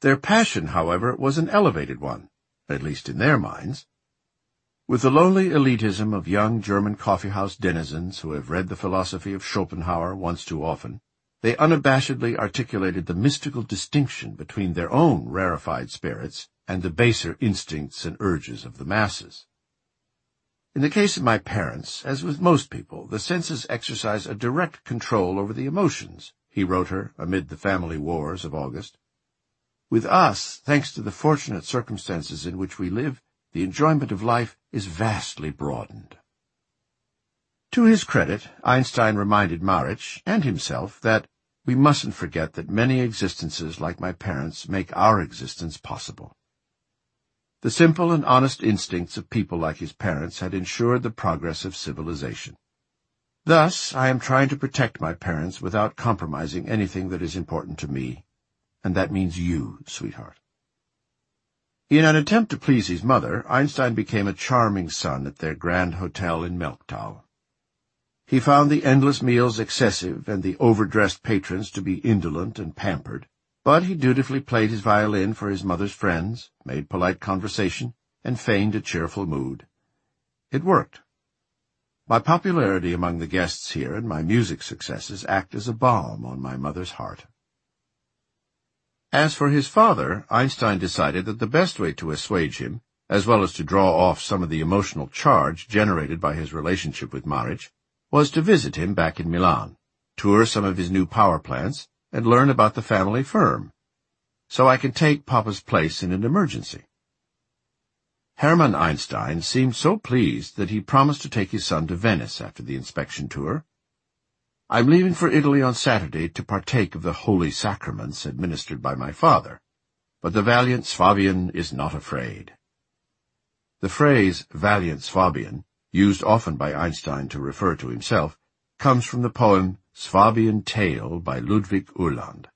Their passion, however, was an elevated one, at least in their minds. With the lonely elitism of young German coffee-house denizens who have read the philosophy of Schopenhauer once too often, they unabashedly articulated the mystical distinction between their own rarefied spirits and the baser instincts and urges of the masses. In the case of my parents, as with most people, the senses exercise a direct control over the emotions, he wrote her amid the family wars of August. With us, thanks to the fortunate circumstances in which we live, the enjoyment of life is vastly broadened. To his credit, Einstein reminded Marich, and himself, that we mustn't forget that many existences like my parents make our existence possible. The simple and honest instincts of people like his parents had ensured the progress of civilization. Thus, I am trying to protect my parents without compromising anything that is important to me, and that means you, sweetheart. In an attempt to please his mother, Einstein became a charming son at their grand hotel in Melchthal. He found the endless meals excessive and the overdressed patrons to be indolent and pampered, but he dutifully played his violin for his mother's friends, made polite conversation, and feigned a cheerful mood. It worked. My popularity among the guests here and my music successes act as a balm on my mother's heart. As for his father, Einstein decided that the best way to assuage him, as well as to draw off some of the emotional charge generated by his relationship with Marich, was to visit him back in Milan, tour some of his new power plants, and learn about the family firm, so I can take Papa's place in an emergency. Hermann Einstein seemed so pleased that he promised to take his son to Venice after the inspection tour, I'm leaving for Italy on Saturday to partake of the holy sacraments administered by my father, but the valiant Swabian is not afraid. The phrase valiant Swabian, used often by Einstein to refer to himself, comes from the poem Swabian Tale by Ludwig Uhland.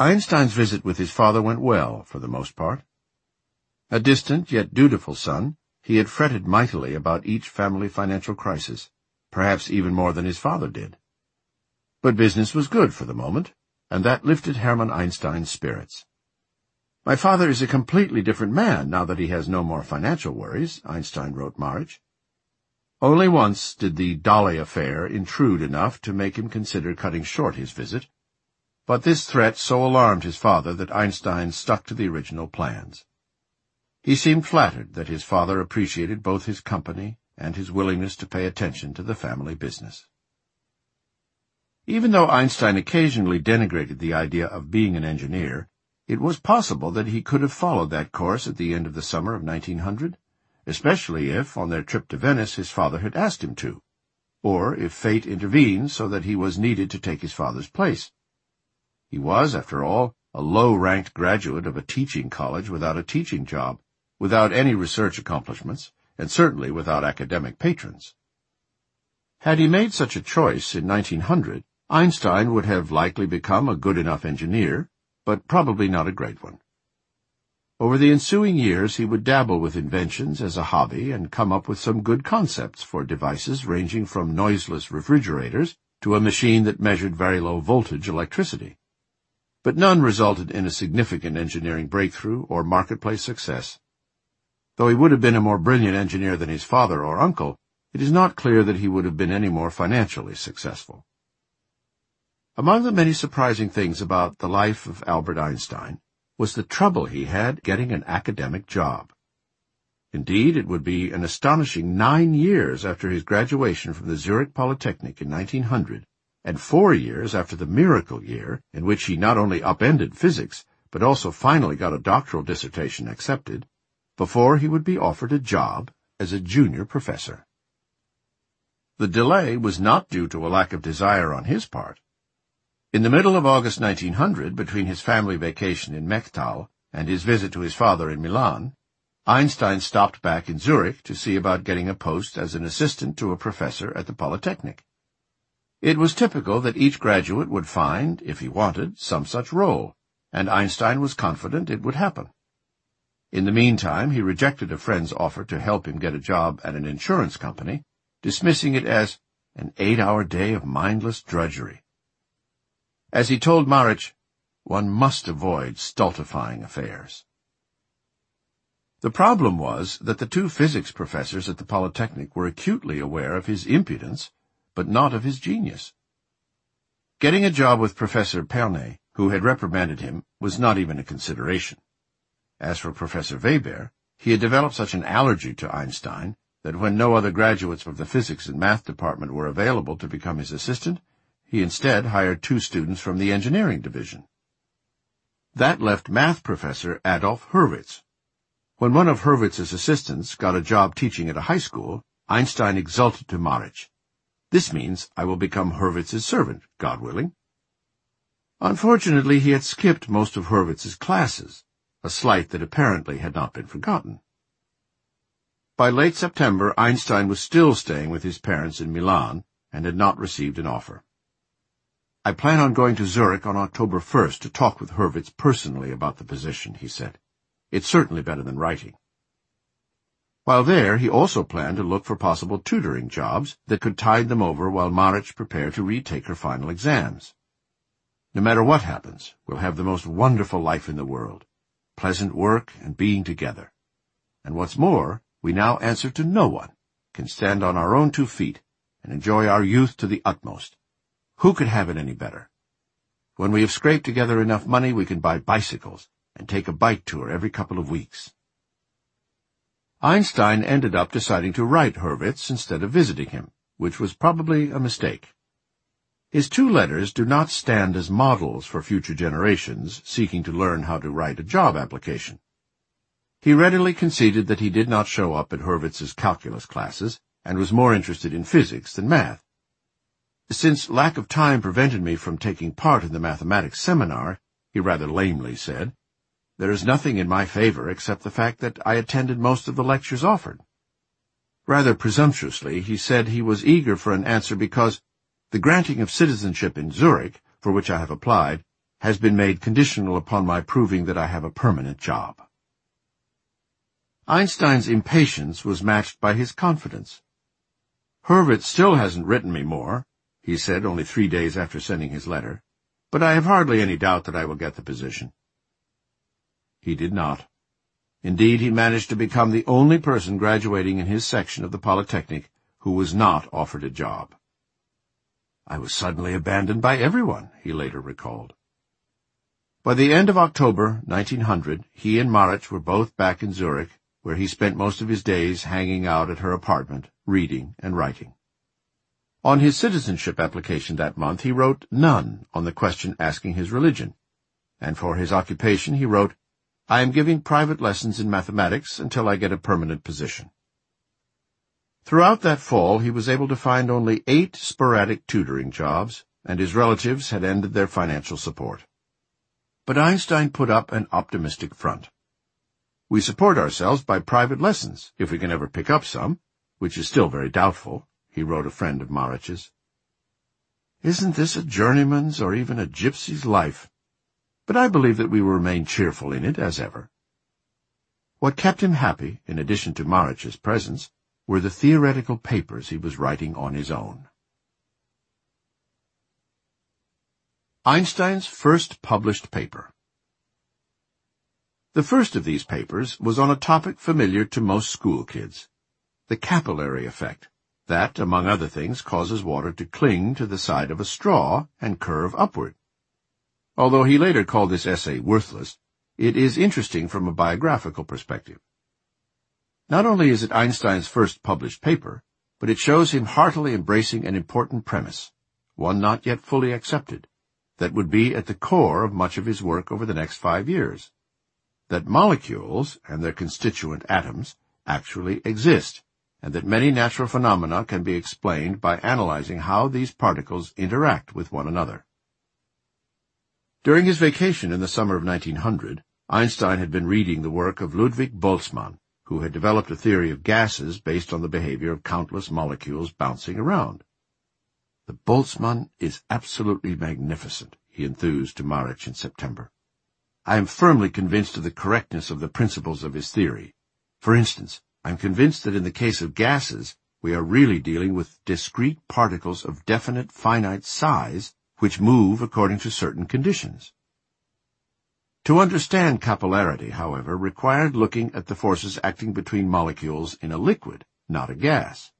Einstein's visit with his father went well, for the most part. A distant yet dutiful son, he had fretted mightily about each family financial crisis perhaps even more than his father did. But business was good for the moment, and that lifted Hermann Einstein's spirits. My father is a completely different man now that he has no more financial worries, Einstein wrote Marich. Only once did the Dolly affair intrude enough to make him consider cutting short his visit, but this threat so alarmed his father that Einstein stuck to the original plans. He seemed flattered that his father appreciated both his company and his willingness to pay attention to the family business. Even though Einstein occasionally denigrated the idea of being an engineer, it was possible that he could have followed that course at the end of the summer of 1900, especially if, on their trip to Venice, his father had asked him to, or if fate intervened so that he was needed to take his father's place. He was, after all, a low-ranked graduate of a teaching college without a teaching job, without any research accomplishments, and certainly without academic patrons. Had he made such a choice in 1900, Einstein would have likely become a good enough engineer, but probably not a great one. Over the ensuing years he would dabble with inventions as a hobby and come up with some good concepts for devices ranging from noiseless refrigerators to a machine that measured very low voltage electricity. But none resulted in a significant engineering breakthrough or marketplace success. Though he would have been a more brilliant engineer than his father or uncle, it is not clear that he would have been any more financially successful. Among the many surprising things about the life of Albert Einstein was the trouble he had getting an academic job. Indeed, it would be an astonishing nine years after his graduation from the Zurich Polytechnic in 1900, and four years after the miracle year in which he not only upended physics, but also finally got a doctoral dissertation accepted, before he would be offered a job as a junior professor. The delay was not due to a lack of desire on his part. In the middle of August 1900, between his family vacation in Melchthal and his visit to his father in Milan, Einstein stopped back in Zurich to see about getting a post as an assistant to a professor at the Polytechnic. It was typical that each graduate would find, if he wanted, some such role, and Einstein was confident it would happen. In the meantime, he rejected a friend's offer to help him get a job at an insurance company, dismissing it as an eight-hour day of mindless drudgery. As he told Marich, One must avoid stultifying affairs. The problem was that the two physics professors at the Polytechnic were acutely aware of his impudence, but not of his genius. Getting a job with Professor Pernet, who had reprimanded him, was not even a consideration. As for Professor Weber, he had developed such an allergy to Einstein that when no other graduates of the physics and math department were available to become his assistant, he instead hired two students from the engineering division. That left math professor Adolf Hurwitz. When one of Hurwitz's assistants got a job teaching at a high school, Einstein exulted to Marich. This means I will become Hurwitz's servant, God willing. Unfortunately, he had skipped most of Hurwitz's classes, a slight that apparently had not been forgotten. By late September, Einstein was still staying with his parents in Milan and had not received an offer. I plan on going to Zurich on October 1st to talk with Hurwitz personally about the position, he said. It's certainly better than writing. While there, he also planned to look for possible tutoring jobs that could tide them over while Marich prepared to retake her final exams. No matter what happens, we'll have the most wonderful life in the world pleasant work and being together. And what's more, we now answer to no one, can stand on our own two feet, and enjoy our youth to the utmost. Who could have it any better? When we have scraped together enough money, we can buy bicycles and take a bike tour every couple of weeks. Einstein ended up deciding to write Hurwitz instead of visiting him, which was probably a mistake. His two letters do not stand as models for future generations seeking to learn how to write a job application. He readily conceded that he did not show up at Hurwitz's calculus classes and was more interested in physics than math. Since lack of time prevented me from taking part in the mathematics seminar, he rather lamely said, there is nothing in my favor except the fact that I attended most of the lectures offered. Rather presumptuously, he said he was eager for an answer because the granting of citizenship in Zurich, for which I have applied, has been made conditional upon my proving that I have a permanent job. Einstein's impatience was matched by his confidence. Hurwitz still hasn't written me more, he said only three days after sending his letter, but I have hardly any doubt that I will get the position. He did not. Indeed, he managed to become the only person graduating in his section of the Polytechnic who was not offered a job. I was suddenly abandoned by everyone, he later recalled. By the end of October 1900, he and Marich were both back in Zurich, where he spent most of his days hanging out at her apartment, reading and writing. On his citizenship application that month, he wrote none on the question asking his religion, and for his occupation he wrote, I am giving private lessons in mathematics until I get a permanent position. Throughout that fall, he was able to find only eight sporadic tutoring jobs, and his relatives had ended their financial support. But Einstein put up an optimistic front. We support ourselves by private lessons, if we can ever pick up some, which is still very doubtful, he wrote a friend of Marich's. Isn't this a journeyman's or even a gypsy's life? But I believe that we will remain cheerful in it as ever. What kept him happy, in addition to Marich's presence, were the theoretical papers he was writing on his own. Einstein's first published paper The first of these papers was on a topic familiar to most school kids, the capillary effect, that, among other things, causes water to cling to the side of a straw and curve upward. Although he later called this essay worthless, it is interesting from a biographical perspective. Not only is it Einstein's first published paper, but it shows him heartily embracing an important premise, one not yet fully accepted, that would be at the core of much of his work over the next five years. That molecules, and their constituent atoms, actually exist, and that many natural phenomena can be explained by analyzing how these particles interact with one another. During his vacation in the summer of 1900, Einstein had been reading the work of Ludwig Boltzmann, who had developed a theory of gases based on the behavior of countless molecules bouncing around. The Boltzmann is absolutely magnificent, he enthused to Marich in September. I am firmly convinced of the correctness of the principles of his theory. For instance, I am convinced that in the case of gases, we are really dealing with discrete particles of definite finite size which move according to certain conditions. To understand capillarity, however, required looking at the forces acting between molecules in a liquid, not a gas.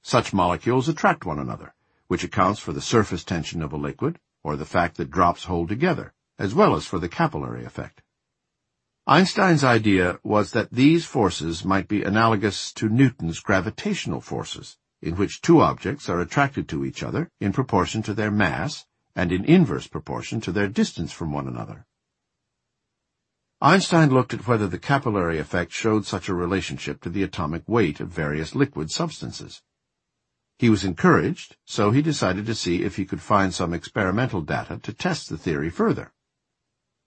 Such molecules attract one another, which accounts for the surface tension of a liquid, or the fact that drops hold together, as well as for the capillary effect. Einstein's idea was that these forces might be analogous to Newton's gravitational forces, in which two objects are attracted to each other in proportion to their mass and in inverse proportion to their distance from one another. Einstein looked at whether the capillary effect showed such a relationship to the atomic weight of various liquid substances. He was encouraged, so he decided to see if he could find some experimental data to test the theory further.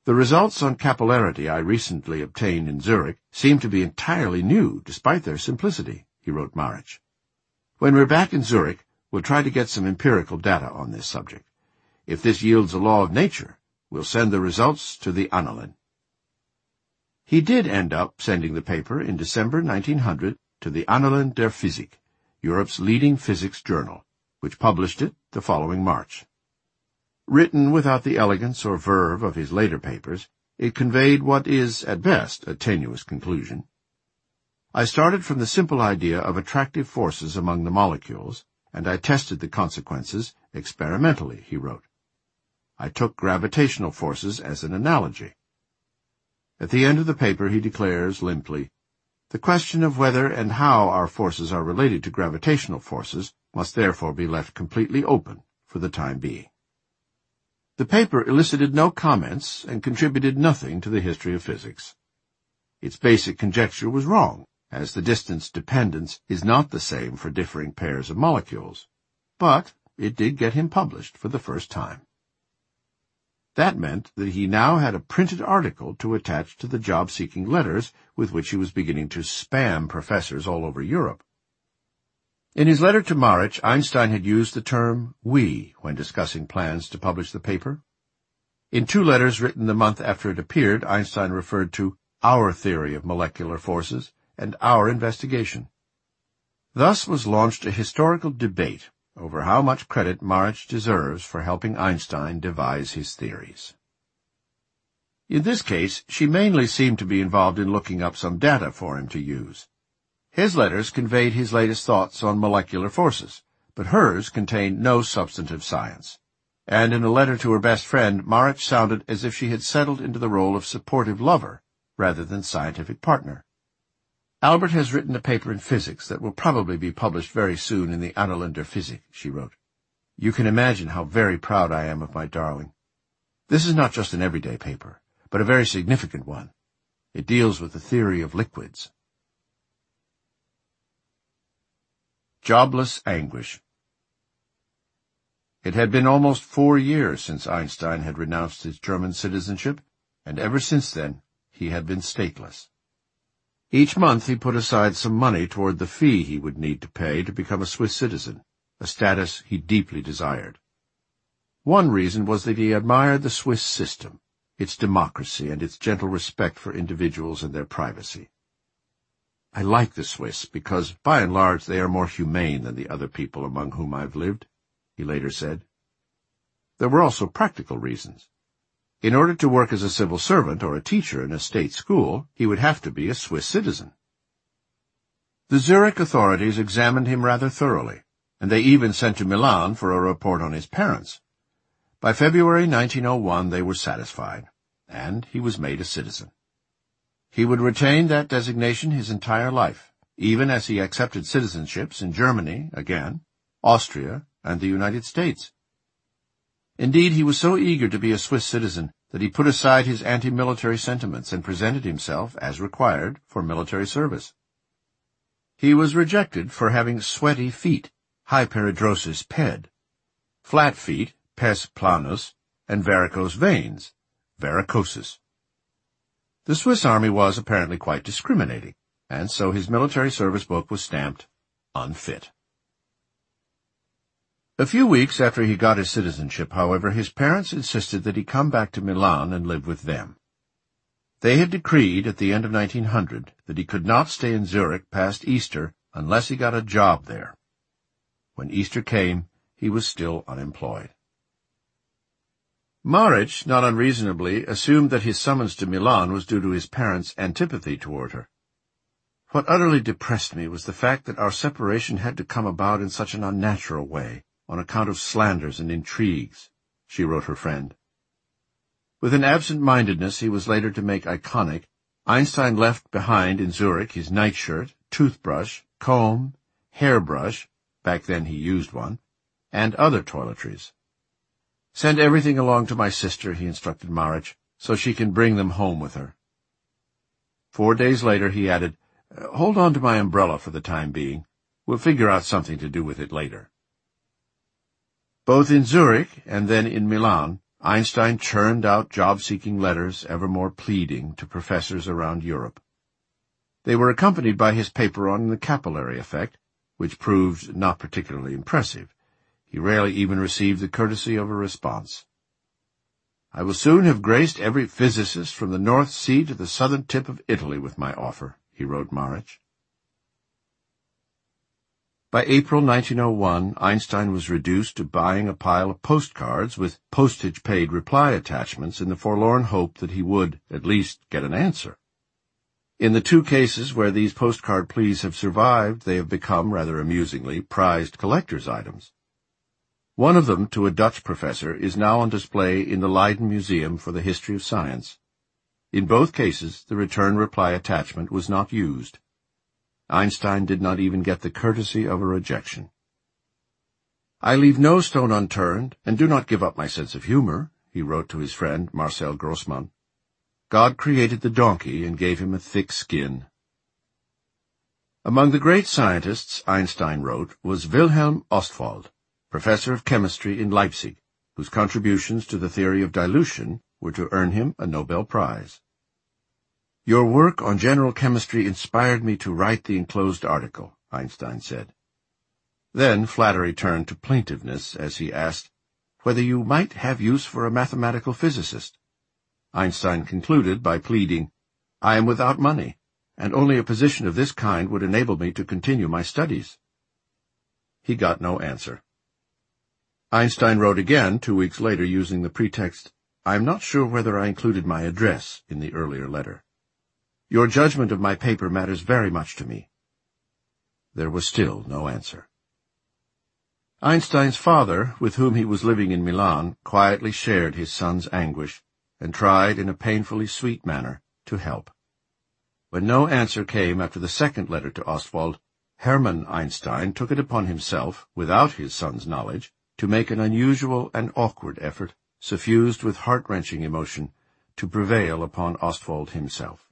The results on capillarity I recently obtained in Zurich seem to be entirely new, despite their simplicity, he wrote Maric. When we're back in Zurich, we'll try to get some empirical data on this subject. If this yields a law of nature, we'll send the results to the Annalen. He did end up sending the paper in December 1900 to the Annalen der Physik, Europe's leading physics journal, which published it the following March. Written without the elegance or verve of his later papers, it conveyed what is, at best, a tenuous conclusion. I started from the simple idea of attractive forces among the molecules, and I tested the consequences experimentally, he wrote. I took gravitational forces as an analogy. At the end of the paper he declares, limply, The question of whether and how our forces are related to gravitational forces must therefore be left completely open for the time being. The paper elicited no comments and contributed nothing to the history of physics. Its basic conjecture was wrong, as the distance dependence is not the same for differing pairs of molecules, but it did get him published for the first time. That meant that he now had a printed article to attach to the job-seeking letters with which he was beginning to spam professors all over Europe. In his letter to Maric, Einstein had used the term we when discussing plans to publish the paper. In two letters written the month after it appeared, Einstein referred to our theory of molecular forces and our investigation. Thus was launched a historical debate over how much credit Maric deserves for helping Einstein devise his theories. In this case, she mainly seemed to be involved in looking up some data for him to use. His letters conveyed his latest thoughts on molecular forces, but hers contained no substantive science. And in a letter to her best friend, Maric sounded as if she had settled into the role of supportive lover rather than scientific partner. Albert has written a paper in physics that will probably be published very soon in the Annalen der Physik, she wrote. You can imagine how very proud I am of my darling. This is not just an everyday paper, but a very significant one. It deals with the theory of liquids. Jobless Anguish It had been almost four years since Einstein had renounced his German citizenship, and ever since then he had been stateless. Each month he put aside some money toward the fee he would need to pay to become a Swiss citizen, a status he deeply desired. One reason was that he admired the Swiss system, its democracy and its gentle respect for individuals and their privacy. I like the Swiss because, by and large, they are more humane than the other people among whom I've lived, he later said. There were also practical reasons. In order to work as a civil servant or a teacher in a state school, he would have to be a Swiss citizen. The Zurich authorities examined him rather thoroughly, and they even sent to Milan for a report on his parents. By February 1901 they were satisfied, and he was made a citizen. He would retain that designation his entire life, even as he accepted citizenships in Germany, again, Austria, and the United States. Indeed, he was so eager to be a Swiss citizen that he put aside his anti-military sentiments and presented himself, as required, for military service. He was rejected for having sweaty feet, hyperidrosis ped, flat feet, pes planus, and varicose veins, varicosis. The Swiss army was apparently quite discriminating, and so his military service book was stamped unfit. A few weeks after he got his citizenship, however, his parents insisted that he come back to Milan and live with them. They had decreed at the end of 1900 that he could not stay in Zurich past Easter unless he got a job there. When Easter came, he was still unemployed. Marich, not unreasonably, assumed that his summons to Milan was due to his parents' antipathy toward her. What utterly depressed me was the fact that our separation had to come about in such an unnatural way, on account of slanders and intrigues, she wrote her friend. With an absent-mindedness he was later to make iconic, Einstein left behind in Zurich his nightshirt, toothbrush, comb, hairbrush, back then he used one, and other toiletries. Send everything along to my sister, he instructed Marich, so she can bring them home with her. Four days later he added, Hold on to my umbrella for the time being. We'll figure out something to do with it later. Both in Zurich and then in Milan, Einstein churned out job-seeking letters ever more pleading to professors around Europe. They were accompanied by his paper on the capillary effect, which proved not particularly impressive. He rarely even received the courtesy of a response. I will soon have graced every physicist from the North Sea to the southern tip of Italy with my offer, he wrote Marich. By April 1901, Einstein was reduced to buying a pile of postcards with postage-paid reply attachments in the forlorn hope that he would, at least, get an answer. In the two cases where these postcard pleas have survived, they have become, rather amusingly, prized collector's items. One of them, to a Dutch professor, is now on display in the Leiden Museum for the History of Science. In both cases, the return reply attachment was not used. Einstein did not even get the courtesy of a rejection. I leave no stone unturned, and do not give up my sense of humor, he wrote to his friend Marcel Grossmann. God created the donkey and gave him a thick skin. Among the great scientists, Einstein wrote, was Wilhelm Ostwald professor of chemistry in Leipzig, whose contributions to the theory of dilution were to earn him a Nobel Prize. Your work on general chemistry inspired me to write the enclosed article, Einstein said. Then flattery turned to plaintiveness as he asked whether you might have use for a mathematical physicist. Einstein concluded by pleading, I am without money, and only a position of this kind would enable me to continue my studies. He got no answer. Einstein wrote again two weeks later using the pretext, I am not sure whether I included my address in the earlier letter. Your judgment of my paper matters very much to me. There was still no answer. Einstein's father, with whom he was living in Milan, quietly shared his son's anguish and tried in a painfully sweet manner to help. When no answer came after the second letter to Ostwald, Hermann Einstein took it upon himself, without his son's knowledge, to make an unusual and awkward effort, suffused with heart-wrenching emotion, to prevail upon Ostwald himself.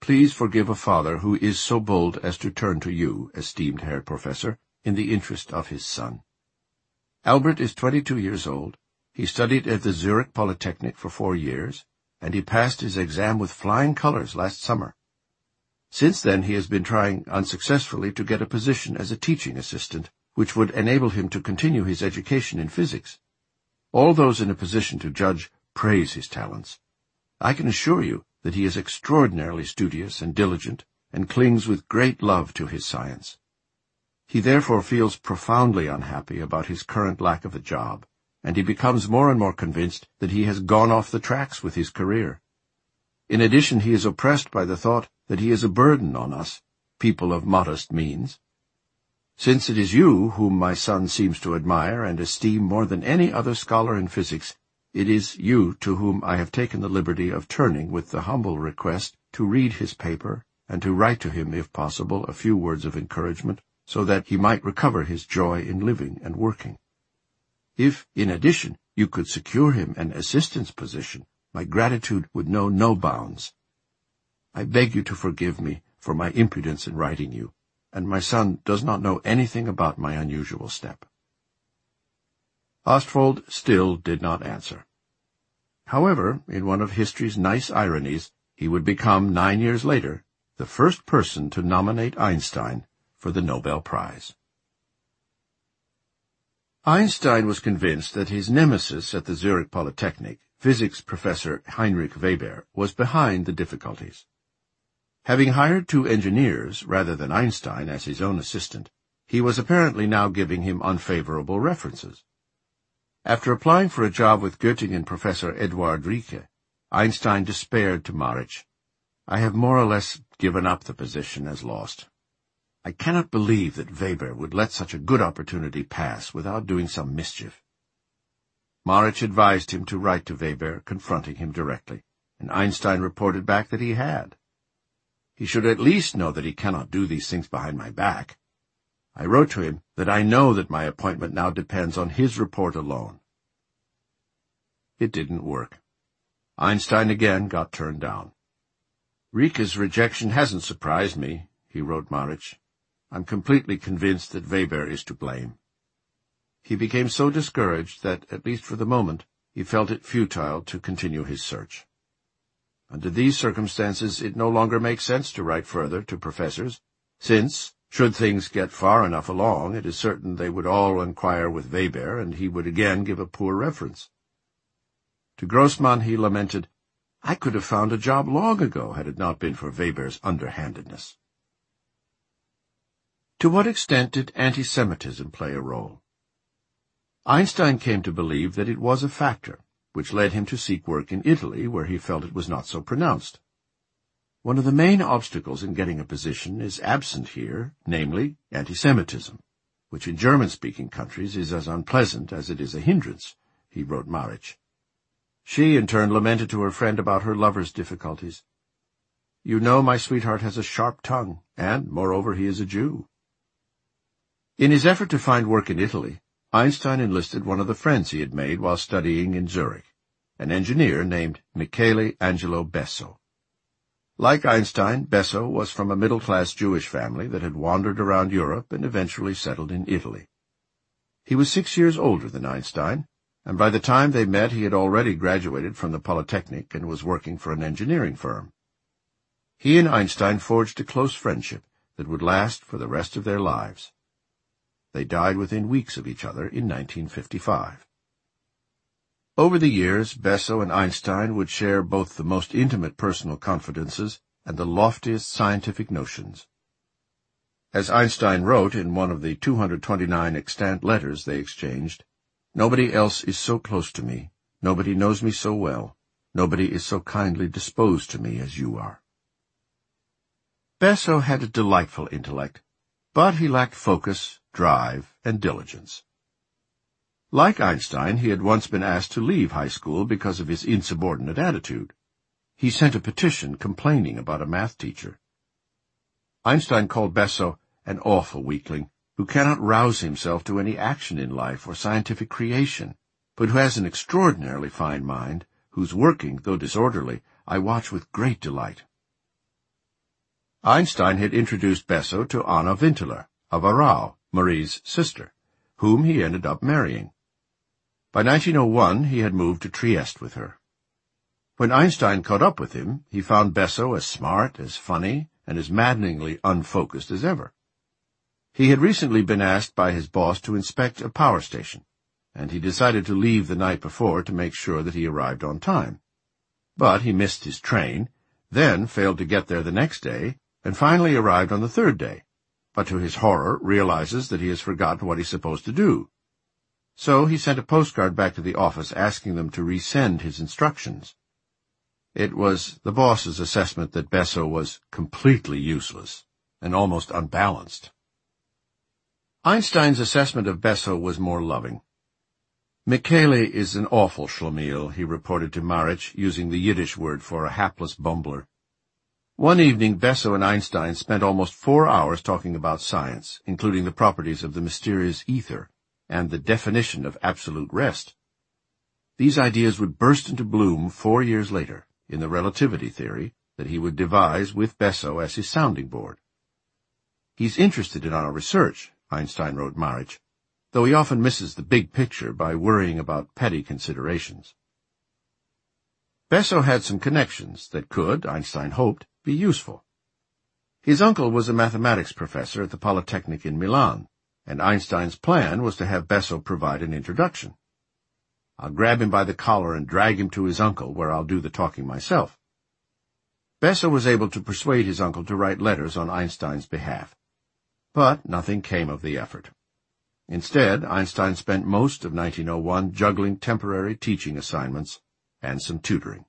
Please forgive a father who is so bold as to turn to you, esteemed Herr Professor, in the interest of his son. Albert is twenty-two years old. He studied at the Zurich Polytechnic for four years, and he passed his exam with flying colors last summer. Since then he has been trying unsuccessfully to get a position as a teaching assistant which would enable him to continue his education in physics. All those in a position to judge praise his talents. I can assure you that he is extraordinarily studious and diligent, and clings with great love to his science. He therefore feels profoundly unhappy about his current lack of a job, and he becomes more and more convinced that he has gone off the tracks with his career. In addition, he is oppressed by the thought that he is a burden on us, people of modest means, since it is you whom my son seems to admire and esteem more than any other scholar in physics, it is you to whom I have taken the liberty of turning with the humble request to read his paper and to write to him, if possible, a few words of encouragement, so that he might recover his joy in living and working. If, in addition, you could secure him an assistant's position, my gratitude would know no bounds. I beg you to forgive me for my impudence in writing you and my son does not know anything about my unusual step. Ostwald still did not answer. However, in one of history's nice ironies, he would become, nine years later, the first person to nominate Einstein for the Nobel Prize. Einstein was convinced that his nemesis at the Zurich Polytechnic, physics professor Heinrich Weber, was behind the difficulties. Having hired two engineers rather than Einstein as his own assistant, he was apparently now giving him unfavorable references. After applying for a job with Göttingen professor Eduard Riecke, Einstein despaired to Marich. I have more or less given up the position as lost. I cannot believe that Weber would let such a good opportunity pass without doing some mischief. Marich advised him to write to Weber, confronting him directly, and Einstein reported back that he had. He should at least know that he cannot do these things behind my back. I wrote to him that I know that my appointment now depends on his report alone. It didn't work. Einstein again got turned down. Riecke's rejection hasn't surprised me, he wrote Marich. I'm completely convinced that Weber is to blame. He became so discouraged that, at least for the moment, he felt it futile to continue his search. Under these circumstances, it no longer makes sense to write further to professors, since, should things get far enough along, it is certain they would all inquire with Weber, and he would again give a poor reference. To Grossmann he lamented, I could have found a job long ago had it not been for Weber's underhandedness. To what extent did anti-Semitism play a role? Einstein came to believe that it was a factor, which led him to seek work in Italy, where he felt it was not so pronounced. One of the main obstacles in getting a position is absent here, namely, anti-Semitism, which in German-speaking countries is as unpleasant as it is a hindrance, he wrote Marich. She, in turn, lamented to her friend about her lover's difficulties. You know my sweetheart has a sharp tongue, and, moreover, he is a Jew. In his effort to find work in Italy, Einstein enlisted one of the friends he had made while studying in Zurich, an engineer named Michele Angelo Besso. Like Einstein, Besso was from a middle-class Jewish family that had wandered around Europe and eventually settled in Italy. He was six years older than Einstein, and by the time they met he had already graduated from the Polytechnic and was working for an engineering firm. He and Einstein forged a close friendship that would last for the rest of their lives. They died within weeks of each other in 1955. Over the years, Besso and Einstein would share both the most intimate personal confidences and the loftiest scientific notions. As Einstein wrote in one of the 229 extant letters they exchanged, Nobody else is so close to me, nobody knows me so well, nobody is so kindly disposed to me as you are. Besso had a delightful intellect, but he lacked focus, drive, and diligence. Like Einstein, he had once been asked to leave high school because of his insubordinate attitude. He sent a petition complaining about a math teacher. Einstein called Besso an awful weakling, who cannot rouse himself to any action in life or scientific creation, but who has an extraordinarily fine mind, whose working, though disorderly, I watch with great delight. Einstein had introduced Besso to Anna Winteler, of Aarau, Marie's sister, whom he ended up marrying. By 1901 he had moved to Trieste with her. When Einstein caught up with him, he found Besso as smart, as funny, and as maddeningly unfocused as ever. He had recently been asked by his boss to inspect a power station, and he decided to leave the night before to make sure that he arrived on time. But he missed his train, then failed to get there the next day, and finally arrived on the third day, but to his horror realizes that he has forgotten what he's supposed to do. So he sent a postcard back to the office asking them to resend his instructions. It was the boss's assessment that Besso was completely useless and almost unbalanced. Einstein's assessment of Besso was more loving. Michele is an awful schlemiel, he reported to Marich, using the Yiddish word for a hapless bumbler. One evening, Besso and Einstein spent almost four hours talking about science, including the properties of the mysterious ether and the definition of absolute rest. These ideas would burst into bloom four years later in the relativity theory that he would devise with Besso as his sounding board. He's interested in our research, Einstein wrote Marich, though he often misses the big picture by worrying about petty considerations. Besso had some connections that could, Einstein hoped, be useful. His uncle was a mathematics professor at the Polytechnic in Milan, and Einstein's plan was to have Besso provide an introduction. I'll grab him by the collar and drag him to his uncle, where I'll do the talking myself. Besso was able to persuade his uncle to write letters on Einstein's behalf. But nothing came of the effort. Instead, Einstein spent most of 1901 juggling temporary teaching assignments and some tutoring.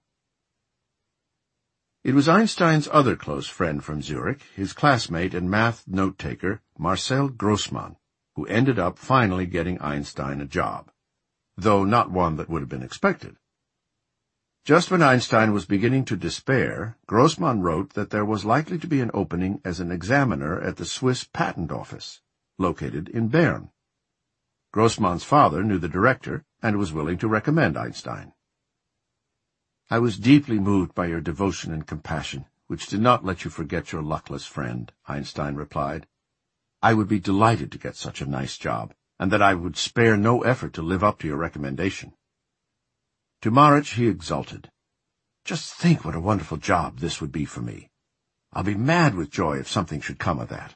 It was Einstein's other close friend from Zurich, his classmate and math note-taker, Marcel Grossmann, who ended up finally getting Einstein a job, though not one that would have been expected. Just when Einstein was beginning to despair, Grossmann wrote that there was likely to be an opening as an examiner at the Swiss Patent Office, located in Bern. Grossmann's father knew the director and was willing to recommend Einstein. I was deeply moved by your devotion and compassion, which did not let you forget your luckless friend, Einstein replied. I would be delighted to get such a nice job, and that I would spare no effort to live up to your recommendation. To Marich he exulted. Just think what a wonderful job this would be for me. I'll be mad with joy if something should come of that.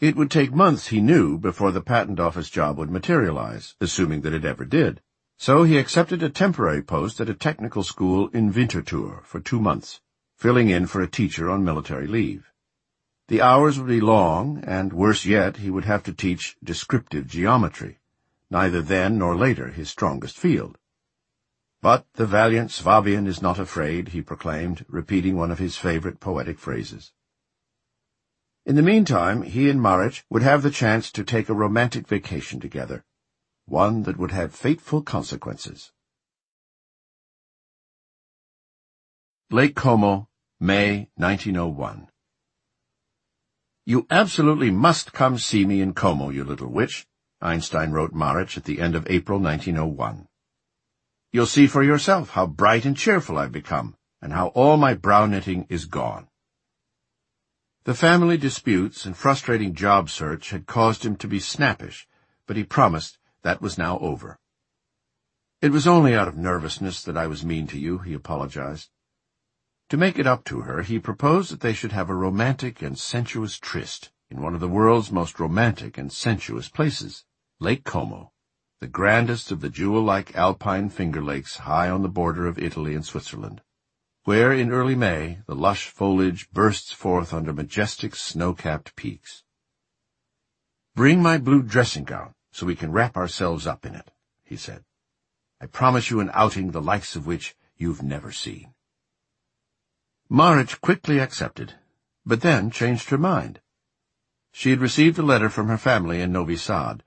It would take months, he knew, before the patent office job would materialize, assuming that it ever did. So he accepted a temporary post at a technical school in Winterthur for two months, filling in for a teacher on military leave. The hours would be long, and worse yet, he would have to teach descriptive geometry, neither then nor later his strongest field. But the valiant Swabian is not afraid, he proclaimed, repeating one of his favorite poetic phrases. In the meantime, he and Marich would have the chance to take a romantic vacation together, one that would have fateful consequences. Lake Como, May 1901 You absolutely must come see me in Como, you little witch, Einstein wrote Marich at the end of April 1901. You'll see for yourself how bright and cheerful I've become, and how all my brow knitting is gone. The family disputes and frustrating job search had caused him to be snappish, but he promised that was now over. It was only out of nervousness that I was mean to you, he apologized. To make it up to her, he proposed that they should have a romantic and sensuous tryst in one of the world's most romantic and sensuous places, Lake Como, the grandest of the jewel-like alpine finger lakes high on the border of Italy and Switzerland, where in early May the lush foliage bursts forth under majestic snow-capped peaks. Bring my blue dressing gown, so we can wrap ourselves up in it, he said. I promise you an outing the likes of which you've never seen. Marich quickly accepted, but then changed her mind. She had received a letter from her family in Novi Sad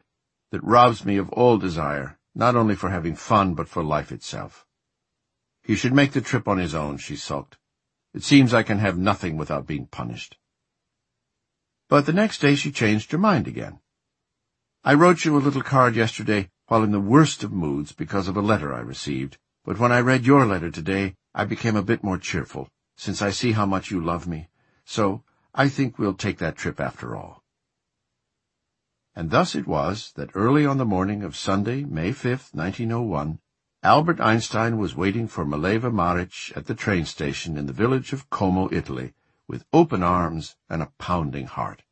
that robs me of all desire, not only for having fun, but for life itself. He should make the trip on his own, she sulked. It seems I can have nothing without being punished. But the next day she changed her mind again. I wrote you a little card yesterday while in the worst of moods because of a letter I received, but when I read your letter today, I became a bit more cheerful, since I see how much you love me, so I think we'll take that trip after all. And thus it was that early on the morning of Sunday, May 5, 1901, Albert Einstein was waiting for Mileva Maric at the train station in the village of Como, Italy, with open arms and a pounding heart.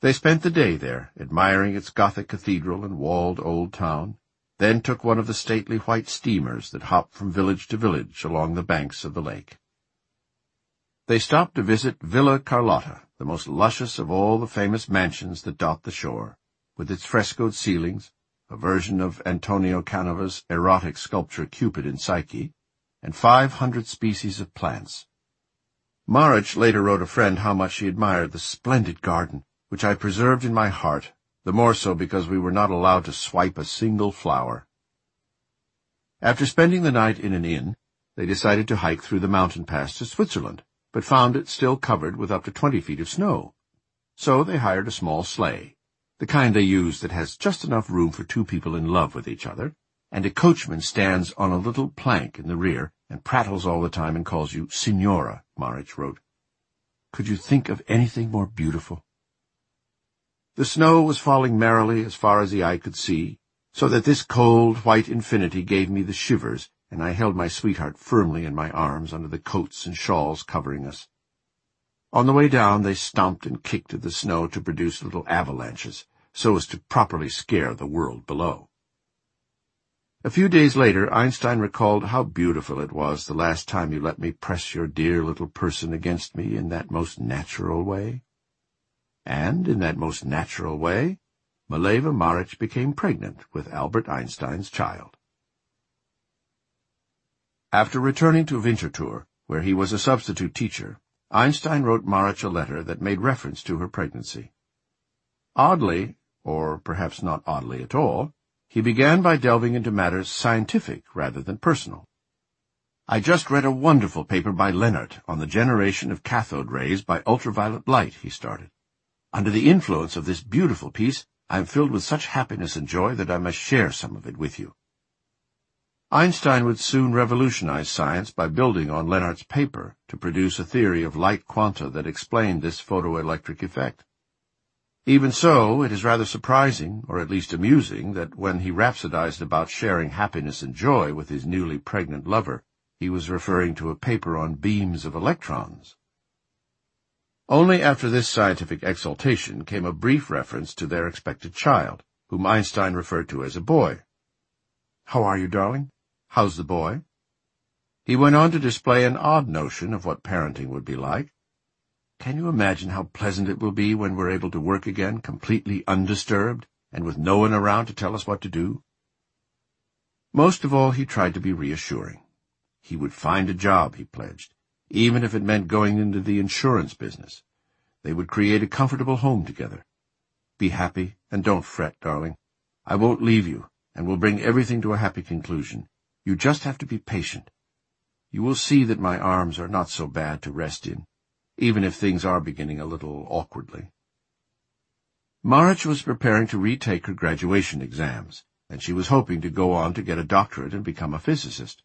They spent the day there, admiring its Gothic cathedral and walled old town, then took one of the stately white steamers that hop from village to village along the banks of the lake. They stopped to visit Villa Carlotta, the most luscious of all the famous mansions that dot the shore, with its frescoed ceilings, a version of Antonio Canova's erotic sculpture Cupid and Psyche, and five hundred species of plants. Marich later wrote a friend how much she admired the splendid garden, which I preserved in my heart, the more so because we were not allowed to swipe a single flower. After spending the night in an inn, they decided to hike through the mountain pass to Switzerland, but found it still covered with up to twenty feet of snow. So they hired a small sleigh, the kind they use that has just enough room for two people in love with each other, and a coachman stands on a little plank in the rear and prattles all the time and calls you Signora, Marich wrote. Could you think of anything more beautiful? The snow was falling merrily as far as the eye could see, so that this cold, white infinity gave me the shivers, and I held my sweetheart firmly in my arms under the coats and shawls covering us. On the way down they stomped and kicked at the snow to produce little avalanches, so as to properly scare the world below. A few days later Einstein recalled how beautiful it was the last time you let me press your dear little person against me in that most natural way and, in that most natural way, Mileva Maric became pregnant with Albert Einstein's child. After returning to Winterthur, where he was a substitute teacher, Einstein wrote Maric a letter that made reference to her pregnancy. Oddly, or perhaps not oddly at all, he began by delving into matters scientific rather than personal. I just read a wonderful paper by Lenard on the generation of cathode rays by ultraviolet light, he started. Under the influence of this beautiful piece, I am filled with such happiness and joy that I must share some of it with you. Einstein would soon revolutionize science by building on Lenard's paper to produce a theory of light quanta that explained this photoelectric effect. Even so, it is rather surprising, or at least amusing, that when he rhapsodized about sharing happiness and joy with his newly pregnant lover, he was referring to a paper on beams of electrons. Only after this scientific exaltation came a brief reference to their expected child, whom Einstein referred to as a boy. How are you, darling? How's the boy? He went on to display an odd notion of what parenting would be like. Can you imagine how pleasant it will be when we're able to work again completely undisturbed and with no one around to tell us what to do? Most of all, he tried to be reassuring. He would find a job, he pledged, even if it meant going into the insurance business. They would create a comfortable home together. Be happy and don't fret, darling. I won't leave you, and we'll bring everything to a happy conclusion. You just have to be patient. You will see that my arms are not so bad to rest in, even if things are beginning a little awkwardly. Maric was preparing to retake her graduation exams, and she was hoping to go on to get a doctorate and become a physicist.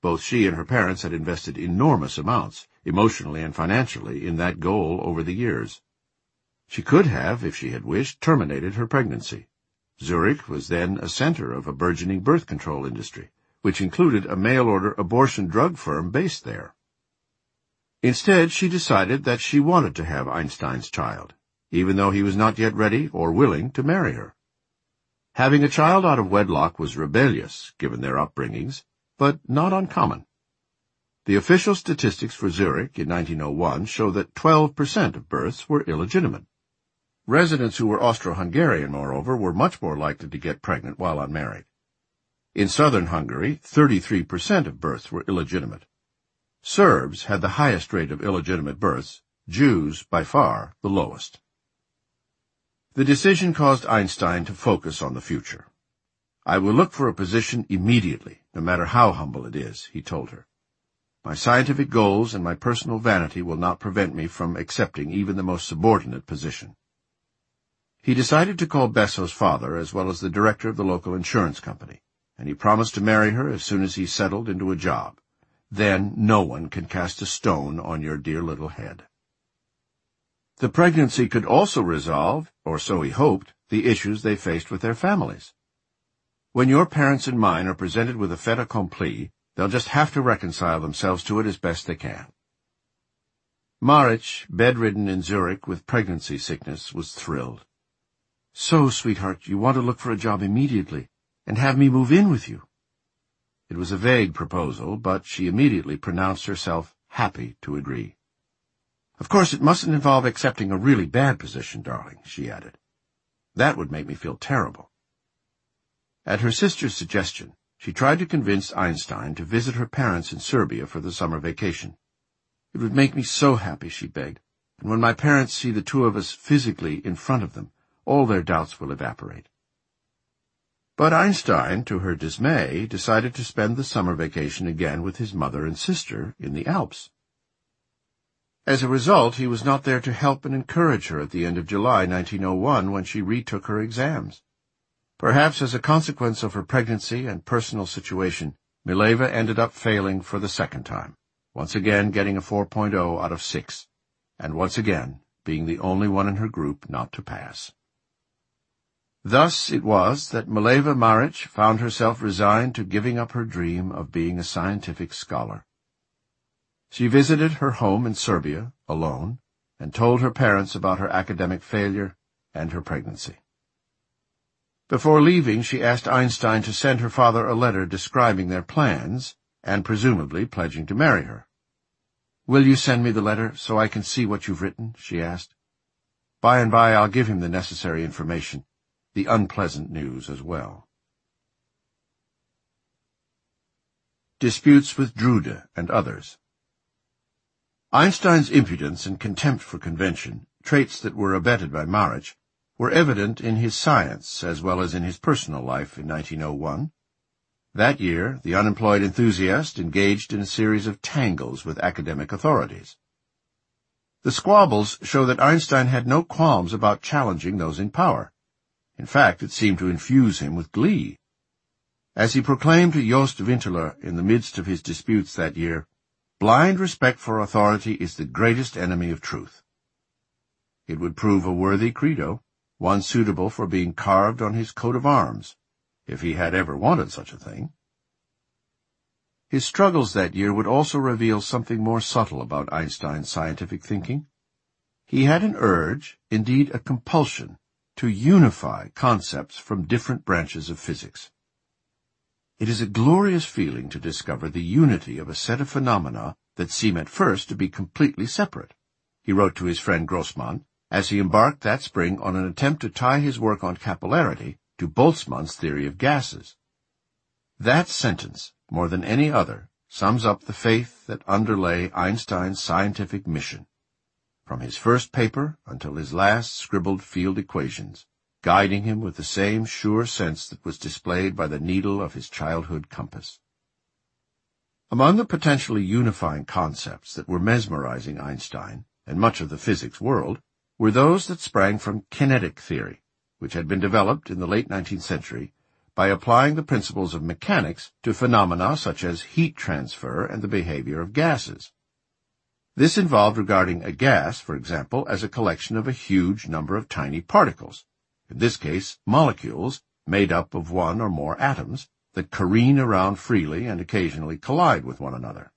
Both she and her parents had invested enormous amounts, emotionally and financially, in that goal over the years. She could have, if she had wished, terminated her pregnancy. Zurich was then a center of a burgeoning birth control industry which included a mail-order abortion drug firm based there. Instead, she decided that she wanted to have Einstein's child, even though he was not yet ready or willing to marry her. Having a child out of wedlock was rebellious, given their upbringings, but not uncommon. The official statistics for Zurich in 1901 show that 12% of births were illegitimate. Residents who were Austro-Hungarian, moreover, were much more likely to get pregnant while unmarried. In southern Hungary, 33% of births were illegitimate. Serbs had the highest rate of illegitimate births, Jews, by far, the lowest. The decision caused Einstein to focus on the future. I will look for a position immediately, no matter how humble it is, he told her. My scientific goals and my personal vanity will not prevent me from accepting even the most subordinate position. He decided to call Besso's father as well as the director of the local insurance company and he promised to marry her as soon as he settled into a job. Then no one can cast a stone on your dear little head. The pregnancy could also resolve, or so he hoped, the issues they faced with their families. When your parents and mine are presented with a fait accompli, they'll just have to reconcile themselves to it as best they can. Maric, bedridden in Zurich with pregnancy sickness, was thrilled. So, sweetheart, you want to look for a job immediately and have me move in with you. It was a vague proposal, but she immediately pronounced herself happy to agree. Of course, it mustn't involve accepting a really bad position, darling, she added. That would make me feel terrible. At her sister's suggestion, she tried to convince Einstein to visit her parents in Serbia for the summer vacation. It would make me so happy, she begged, and when my parents see the two of us physically in front of them, all their doubts will evaporate. But Einstein, to her dismay, decided to spend the summer vacation again with his mother and sister in the Alps. As a result, he was not there to help and encourage her at the end of July 1901 when she retook her exams. Perhaps as a consequence of her pregnancy and personal situation, Mileva ended up failing for the second time, once again getting a 4.0 out of 6, and once again being the only one in her group not to pass. Thus it was that Mileva Maric found herself resigned to giving up her dream of being a scientific scholar. She visited her home in Serbia, alone, and told her parents about her academic failure and her pregnancy. Before leaving, she asked Einstein to send her father a letter describing their plans, and presumably pledging to marry her. Will you send me the letter so I can see what you've written? she asked. By and by I'll give him the necessary information the unpleasant news as well. Disputes with Drude and others Einstein's impudence and contempt for convention, traits that were abetted by Marich, were evident in his science as well as in his personal life in 1901. That year, the unemployed enthusiast engaged in a series of tangles with academic authorities. The squabbles show that Einstein had no qualms about challenging those in power. In fact, it seemed to infuse him with glee. As he proclaimed to Jost Winteler in the midst of his disputes that year, Blind respect for authority is the greatest enemy of truth. It would prove a worthy credo, one suitable for being carved on his coat of arms, if he had ever wanted such a thing. His struggles that year would also reveal something more subtle about Einstein's scientific thinking. He had an urge, indeed a compulsion, to unify concepts from different branches of physics. It is a glorious feeling to discover the unity of a set of phenomena that seem at first to be completely separate. He wrote to his friend Grossmann as he embarked that spring on an attempt to tie his work on capillarity to Boltzmann's theory of gases. That sentence, more than any other, sums up the faith that underlay Einstein's scientific mission. From his first paper until his last scribbled field equations, guiding him with the same sure sense that was displayed by the needle of his childhood compass. Among the potentially unifying concepts that were mesmerizing Einstein and much of the physics world were those that sprang from kinetic theory, which had been developed in the late 19th century by applying the principles of mechanics to phenomena such as heat transfer and the behavior of gases. This involved regarding a gas, for example, as a collection of a huge number of tiny particles, in this case molecules, made up of one or more atoms, that careen around freely and occasionally collide with one another.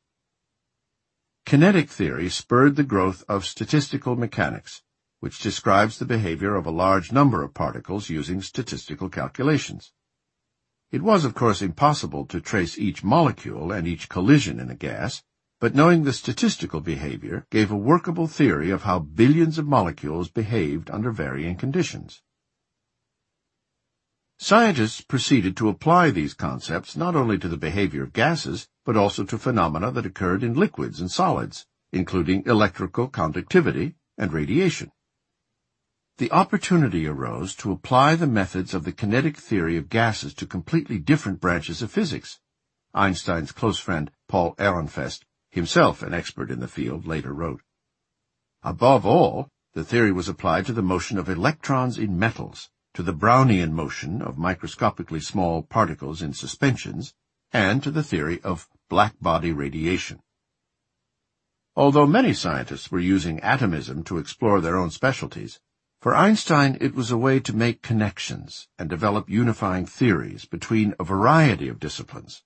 Kinetic theory spurred the growth of statistical mechanics, which describes the behavior of a large number of particles using statistical calculations. It was, of course, impossible to trace each molecule and each collision in a gas, but knowing the statistical behavior gave a workable theory of how billions of molecules behaved under varying conditions. Scientists proceeded to apply these concepts not only to the behavior of gases, but also to phenomena that occurred in liquids and solids, including electrical conductivity and radiation. The opportunity arose to apply the methods of the kinetic theory of gases to completely different branches of physics. Einstein's close friend Paul Ehrenfest, himself an expert in the field, later wrote. Above all, the theory was applied to the motion of electrons in metals, to the Brownian motion of microscopically small particles in suspensions, and to the theory of black-body radiation. Although many scientists were using atomism to explore their own specialties, for Einstein it was a way to make connections and develop unifying theories between a variety of disciplines.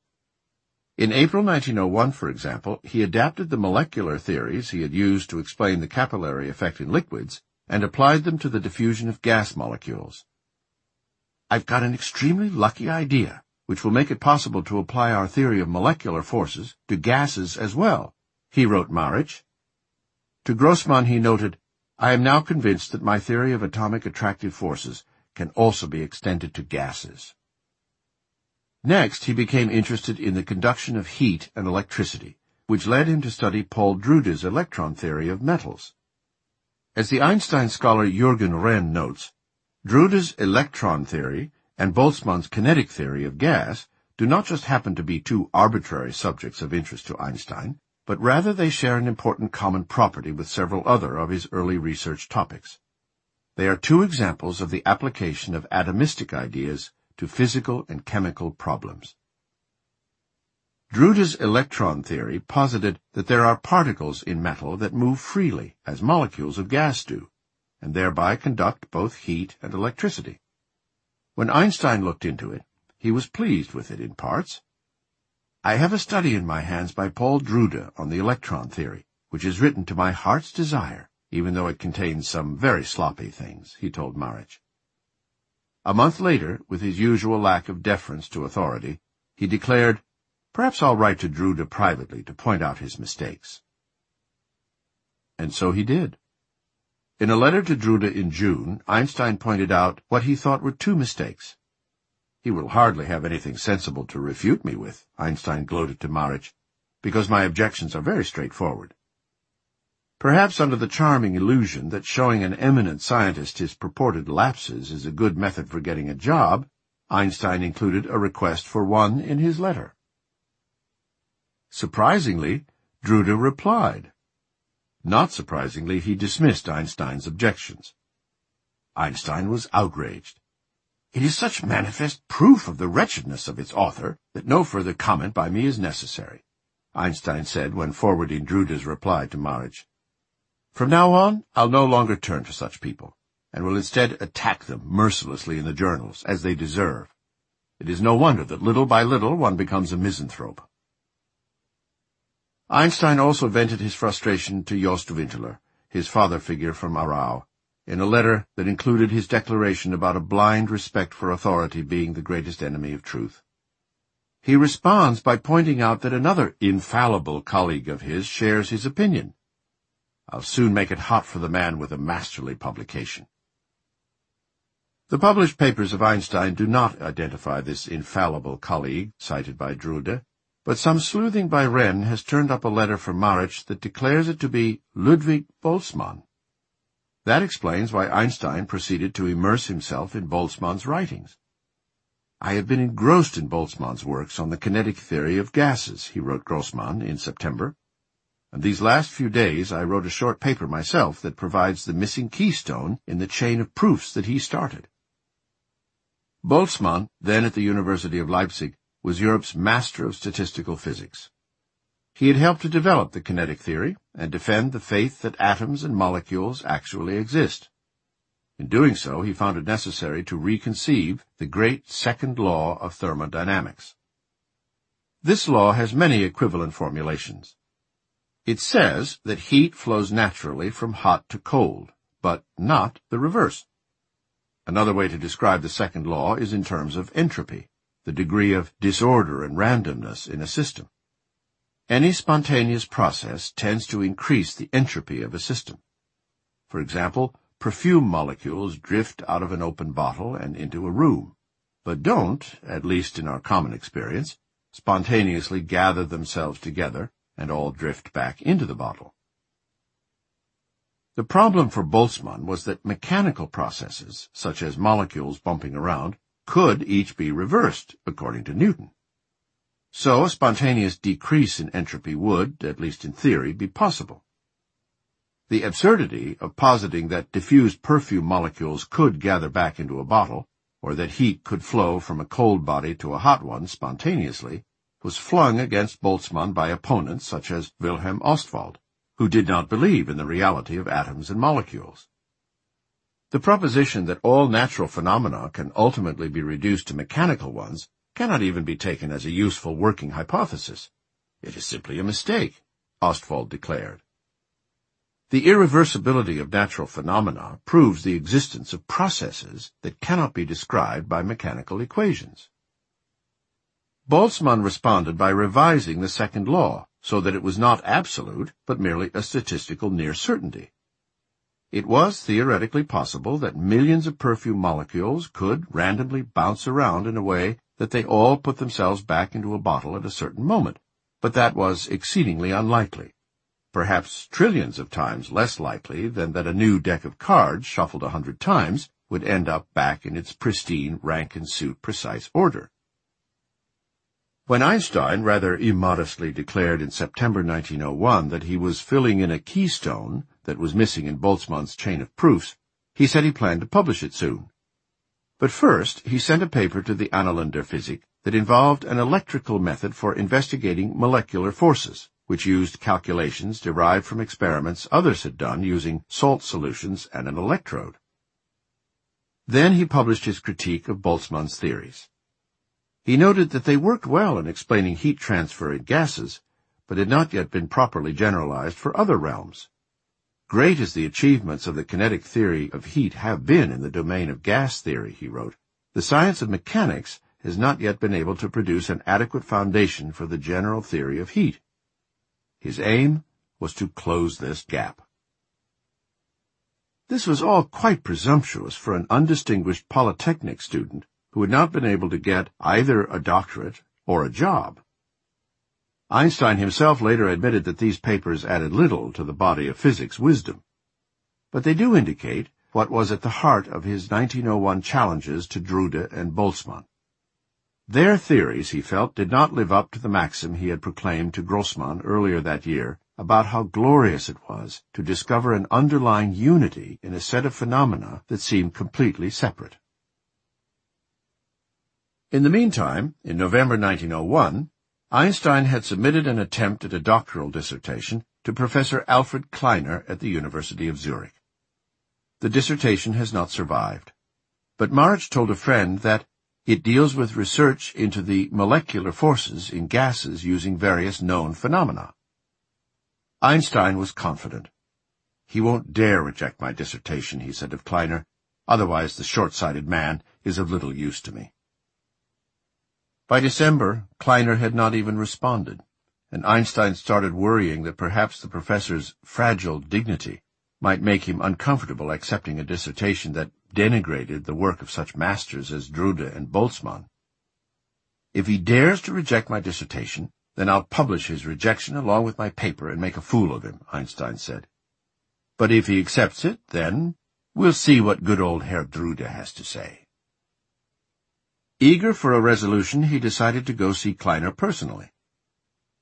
In April 1901, for example, he adapted the molecular theories he had used to explain the capillary effect in liquids and applied them to the diffusion of gas molecules. I've got an extremely lucky idea, which will make it possible to apply our theory of molecular forces to gases as well, he wrote Marich. To Grossmann he noted, I am now convinced that my theory of atomic attractive forces can also be extended to gases. Next, he became interested in the conduction of heat and electricity, which led him to study Paul Drude's electron theory of metals. As the Einstein scholar Jürgen Renn notes, Drude's electron theory and Boltzmann's kinetic theory of gas do not just happen to be two arbitrary subjects of interest to Einstein, but rather they share an important common property with several other of his early research topics. They are two examples of the application of atomistic ideas to physical and chemical problems. Drude's electron theory posited that there are particles in metal that move freely, as molecules of gas do, and thereby conduct both heat and electricity. When Einstein looked into it, he was pleased with it in parts. I have a study in my hands by Paul Drude on the electron theory, which is written to my heart's desire, even though it contains some very sloppy things, he told Marich. A month later, with his usual lack of deference to authority, he declared, Perhaps I'll write to Drude privately to point out his mistakes. And so he did. In a letter to Drude in June, Einstein pointed out what he thought were two mistakes. He will hardly have anything sensible to refute me with, Einstein gloated to Marich, because my objections are very straightforward. Perhaps under the charming illusion that showing an eminent scientist his purported lapses is a good method for getting a job, Einstein included a request for one in his letter. Surprisingly, Drude replied. Not surprisingly, he dismissed Einstein's objections. Einstein was outraged. It is such manifest proof of the wretchedness of its author that no further comment by me is necessary, Einstein said when forwarding Drude's reply to Marich. From now on, I'll no longer turn to such people, and will instead attack them mercilessly in the journals, as they deserve. It is no wonder that little by little one becomes a misanthrope. Einstein also vented his frustration to Jost Winteler, his father figure from Aarau, in a letter that included his declaration about a blind respect for authority being the greatest enemy of truth. He responds by pointing out that another infallible colleague of his shares his opinion. I'll soon make it hot for the man with a masterly publication. The published papers of Einstein do not identify this infallible colleague cited by Drude, but some sleuthing by Renn has turned up a letter from Marich that declares it to be Ludwig Boltzmann. That explains why Einstein proceeded to immerse himself in Boltzmann's writings. I have been engrossed in Boltzmann's works on the kinetic theory of gases, he wrote Grossmann in September. And these last few days I wrote a short paper myself that provides the missing keystone in the chain of proofs that he started. Boltzmann, then at the University of Leipzig, was Europe's master of statistical physics. He had helped to develop the kinetic theory and defend the faith that atoms and molecules actually exist. In doing so, he found it necessary to reconceive the great second law of thermodynamics. This law has many equivalent formulations. It says that heat flows naturally from hot to cold, but not the reverse. Another way to describe the second law is in terms of entropy, the degree of disorder and randomness in a system. Any spontaneous process tends to increase the entropy of a system. For example, perfume molecules drift out of an open bottle and into a room, but don't, at least in our common experience, spontaneously gather themselves together and all drift back into the bottle. The problem for Boltzmann was that mechanical processes, such as molecules bumping around, could each be reversed, according to Newton. So a spontaneous decrease in entropy would, at least in theory, be possible. The absurdity of positing that diffused perfume molecules could gather back into a bottle, or that heat could flow from a cold body to a hot one spontaneously, was flung against Boltzmann by opponents such as Wilhelm Ostwald, who did not believe in the reality of atoms and molecules. The proposition that all natural phenomena can ultimately be reduced to mechanical ones cannot even be taken as a useful working hypothesis. It is simply a mistake, Ostwald declared. The irreversibility of natural phenomena proves the existence of processes that cannot be described by mechanical equations. Boltzmann responded by revising the second law so that it was not absolute, but merely a statistical near certainty. It was theoretically possible that millions of perfume molecules could randomly bounce around in a way that they all put themselves back into a bottle at a certain moment, but that was exceedingly unlikely. Perhaps trillions of times less likely than that a new deck of cards shuffled a hundred times would end up back in its pristine rank-and-suit precise order. When Einstein rather immodestly declared in September 1901 that he was filling in a keystone that was missing in Boltzmann's chain of proofs, he said he planned to publish it soon. But first, he sent a paper to the Annalen der Physik that involved an electrical method for investigating molecular forces, which used calculations derived from experiments others had done using salt solutions and an electrode. Then he published his critique of Boltzmann's theories. He noted that they worked well in explaining heat transfer in gases, but had not yet been properly generalized for other realms. Great as the achievements of the kinetic theory of heat have been in the domain of gas theory, he wrote, the science of mechanics has not yet been able to produce an adequate foundation for the general theory of heat. His aim was to close this gap. This was all quite presumptuous for an undistinguished polytechnic student who had not been able to get either a doctorate or a job. Einstein himself later admitted that these papers added little to the body of physics wisdom. But they do indicate what was at the heart of his 1901 challenges to Drude and Boltzmann. Their theories, he felt, did not live up to the maxim he had proclaimed to Grossmann earlier that year about how glorious it was to discover an underlying unity in a set of phenomena that seemed completely separate. In the meantime, in November 1901, Einstein had submitted an attempt at a doctoral dissertation to Professor Alfred Kleiner at the University of Zurich. The dissertation has not survived, but Marich told a friend that it deals with research into the molecular forces in gases using various known phenomena. Einstein was confident. He won't dare reject my dissertation, he said of Kleiner, otherwise the short-sighted man is of little use to me. By December, Kleiner had not even responded, and Einstein started worrying that perhaps the professor's fragile dignity might make him uncomfortable accepting a dissertation that denigrated the work of such masters as Drude and Boltzmann. If he dares to reject my dissertation, then I'll publish his rejection along with my paper and make a fool of him, Einstein said. But if he accepts it, then we'll see what good old Herr Drude has to say. Eager for a resolution, he decided to go see Kleiner personally.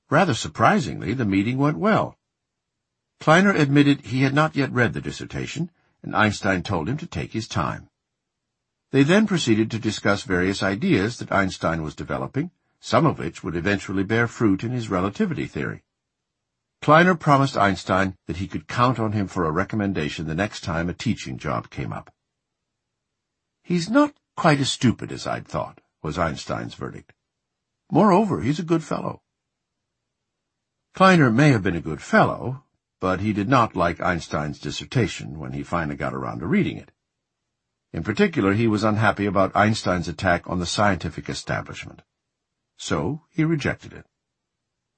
Rather surprisingly, the meeting went well. Kleiner admitted he had not yet read the dissertation, and Einstein told him to take his time. They then proceeded to discuss various ideas that Einstein was developing, some of which would eventually bear fruit in his relativity theory. Kleiner promised Einstein that he could count on him for a recommendation the next time a teaching job came up. He's not Quite as stupid as I'd thought, was Einstein's verdict. Moreover, he's a good fellow. Kleiner may have been a good fellow, but he did not like Einstein's dissertation when he finally got around to reading it. In particular, he was unhappy about Einstein's attack on the scientific establishment. So he rejected it.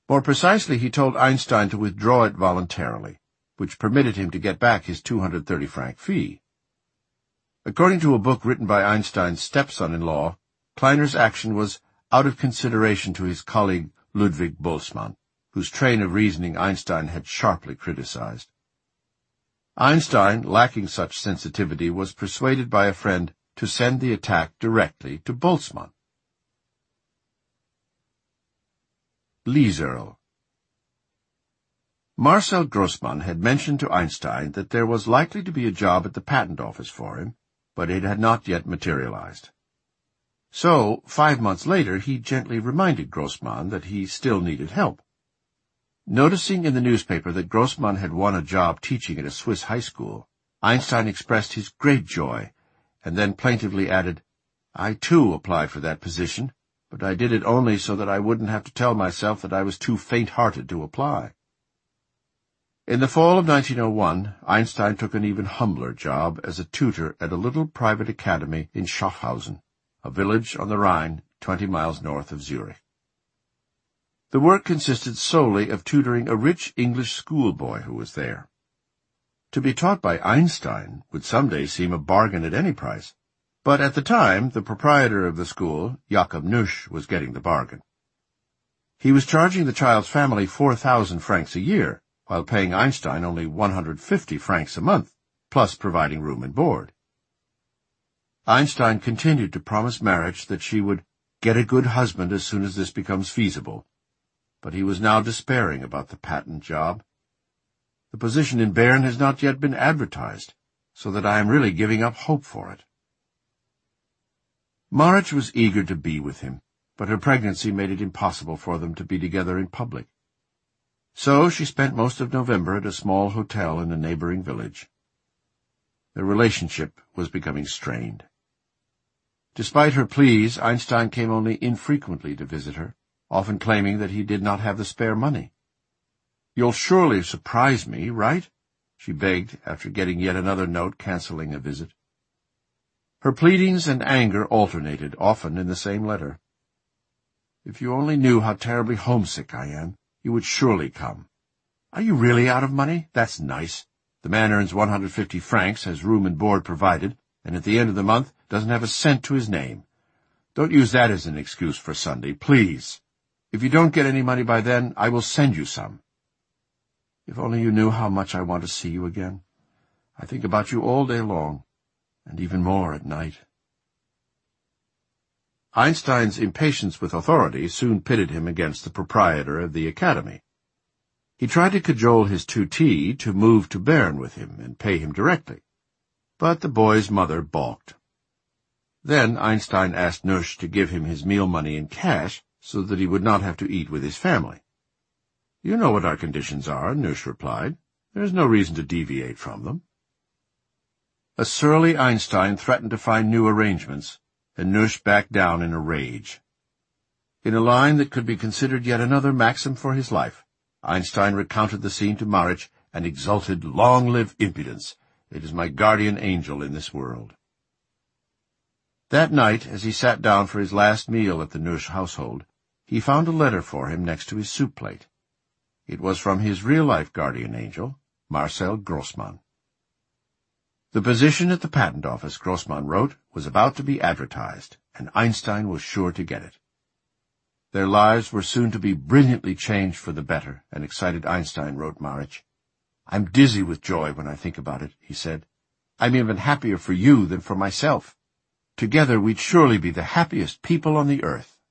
More precisely, he told Einstein to withdraw it voluntarily, which permitted him to get back his 230 franc fee. According to a book written by Einstein's stepson-in-law, Kleiner's action was out of consideration to his colleague Ludwig Boltzmann, whose train of reasoning Einstein had sharply criticized. Einstein, lacking such sensitivity, was persuaded by a friend to send the attack directly to Boltzmann. Lieserl Marcel Grossmann had mentioned to Einstein that there was likely to be a job at the patent office for him, but it had not yet materialized. So, five months later, he gently reminded Grossmann that he still needed help. Noticing in the newspaper that Grossmann had won a job teaching at a Swiss high school, Einstein expressed his great joy, and then plaintively added, I too applied for that position, but I did it only so that I wouldn't have to tell myself that I was too faint-hearted to apply. In the fall of 1901, Einstein took an even humbler job as a tutor at a little private academy in Schaffhausen, a village on the Rhine, twenty miles north of Zurich. The work consisted solely of tutoring a rich English schoolboy who was there. To be taught by Einstein would some day seem a bargain at any price, but at the time the proprietor of the school, Jakob Nusch, was getting the bargain. He was charging the child's family four thousand francs a year, while paying Einstein only 150 francs a month, plus providing room and board. Einstein continued to promise marriage that she would get a good husband as soon as this becomes feasible, but he was now despairing about the patent job. The position in Bern has not yet been advertised, so that I am really giving up hope for it. Marich was eager to be with him, but her pregnancy made it impossible for them to be together in public. So she spent most of November at a small hotel in a neighboring village. Their relationship was becoming strained. Despite her pleas, Einstein came only infrequently to visit her, often claiming that he did not have the spare money. You'll surely surprise me, right? she begged after getting yet another note canceling a visit. Her pleadings and anger alternated, often in the same letter. If you only knew how terribly homesick I am, you would surely come. Are you really out of money? That's nice. The man earns 150 francs, has room and board provided, and at the end of the month doesn't have a cent to his name. Don't use that as an excuse for Sunday, please. If you don't get any money by then, I will send you some. If only you knew how much I want to see you again. I think about you all day long, and even more at night. Einstein's impatience with authority soon pitted him against the proprietor of the academy. He tried to cajole his tutee to move to Bern with him and pay him directly, but the boy's mother balked. Then Einstein asked Nusch to give him his meal money in cash so that he would not have to eat with his family. You know what our conditions are, Nusch replied. There is no reason to deviate from them. A surly Einstein threatened to find new arrangements, and Nusch backed down in a rage. In a line that could be considered yet another maxim for his life, Einstein recounted the scene to Marich and exulted, Long live impudence! It is my guardian angel in this world. That night, as he sat down for his last meal at the Nusch household, he found a letter for him next to his soup plate. It was from his real-life guardian angel, Marcel Grossmann. The position at the patent office, Grossmann wrote, was about to be advertised, and Einstein was sure to get it. Their lives were soon to be brilliantly changed for the better, and excited Einstein wrote Marich. I'm dizzy with joy when I think about it, he said. I'm even happier for you than for myself. Together we'd surely be the happiest people on the earth.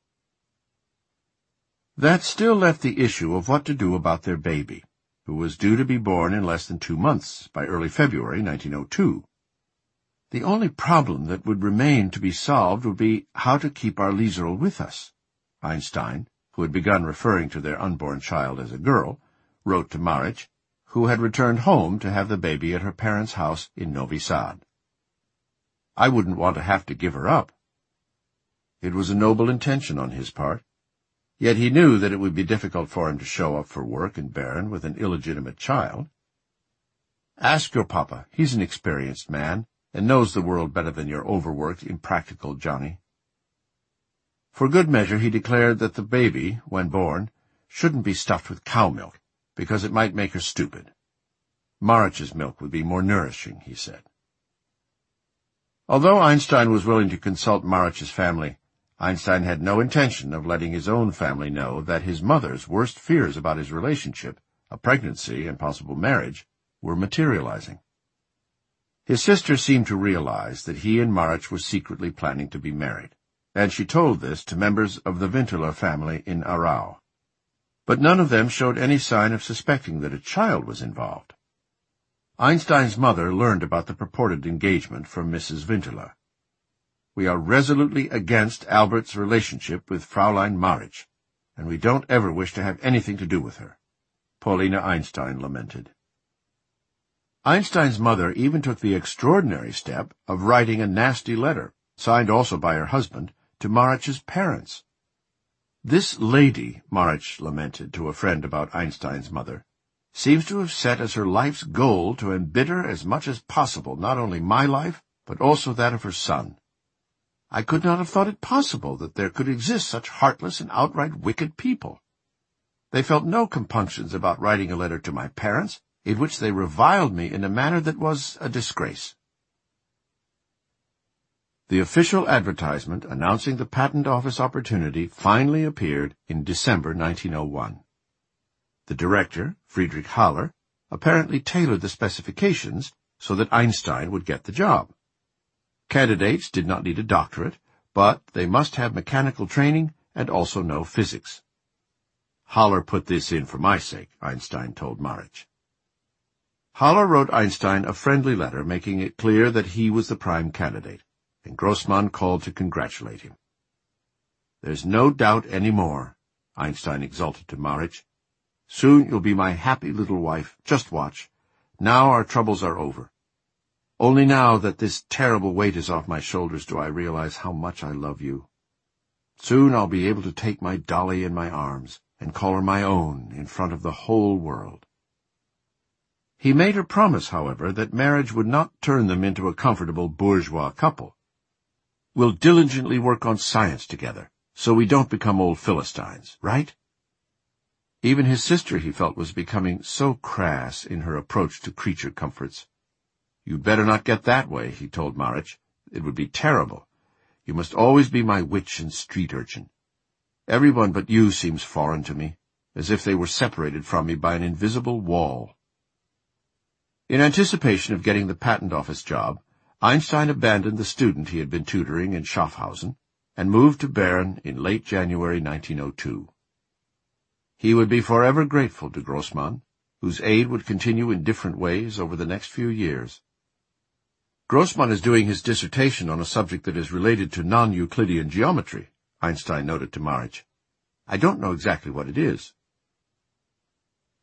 That still left the issue of what to do about their baby, who was due to be born in less than two months, by early February 1902. The only problem that would remain to be solved would be how to keep our Lieserl with us. Einstein, who had begun referring to their unborn child as a girl, wrote to Marich, who had returned home to have the baby at her parents' house in Novi Sad. I wouldn't want to have to give her up. It was a noble intention on his part, yet he knew that it would be difficult for him to show up for work in Bern with an illegitimate child. Ask your papa, he's an experienced man, and knows the world better than your overworked, impractical Johnny. For good measure he declared that the baby, when born, shouldn't be stuffed with cow milk, because it might make her stupid. Marich's milk would be more nourishing, he said. Although Einstein was willing to consult Marich's family, Einstein had no intention of letting his own family know that his mother's worst fears about his relationship, a pregnancy and possible marriage, were materializing. His sister seemed to realize that he and Marich were secretly planning to be married and she told this to members of the Winteler family in Aarau. But none of them showed any sign of suspecting that a child was involved. Einstein's mother learned about the purported engagement from Mrs. Winteler. We are resolutely against Albert's relationship with Fraulein Marich, and we don't ever wish to have anything to do with her, Paulina Einstein lamented. Einstein's mother even took the extraordinary step of writing a nasty letter, signed also by her husband, to Marich's parents. This lady, Marich lamented to a friend about Einstein's mother, seems to have set as her life's goal to embitter as much as possible not only my life, but also that of her son. I could not have thought it possible that there could exist such heartless and outright wicked people. They felt no compunctions about writing a letter to my parents, in which they reviled me in a manner that was a disgrace. The official advertisement announcing the Patent Office opportunity finally appeared in December 1901. The director, Friedrich Haller, apparently tailored the specifications so that Einstein would get the job. Candidates did not need a doctorate, but they must have mechanical training and also know physics. Haller put this in for my sake, Einstein told Marich. Haller wrote Einstein a friendly letter making it clear that he was the prime candidate and Grossmann called to congratulate him. There's no doubt any more, Einstein exulted to Marich. Soon you'll be my happy little wife. Just watch. Now our troubles are over. Only now that this terrible weight is off my shoulders do I realize how much I love you. Soon I'll be able to take my dolly in my arms and call her my own in front of the whole world. He made her promise, however, that marriage would not turn them into a comfortable bourgeois couple. We'll diligently work on science together, so we don't become old Philistines, right? Even his sister, he felt, was becoming so crass in her approach to creature comforts. You'd better not get that way, he told Marich. It would be terrible. You must always be my witch and street urchin. Everyone but you seems foreign to me, as if they were separated from me by an invisible wall. In anticipation of getting the patent office job, Einstein abandoned the student he had been tutoring in Schaffhausen and moved to Bern in late January 1902. He would be forever grateful to Grossmann, whose aid would continue in different ways over the next few years. Grossmann is doing his dissertation on a subject that is related to non-Euclidean geometry, Einstein noted to Marich. I don't know exactly what it is.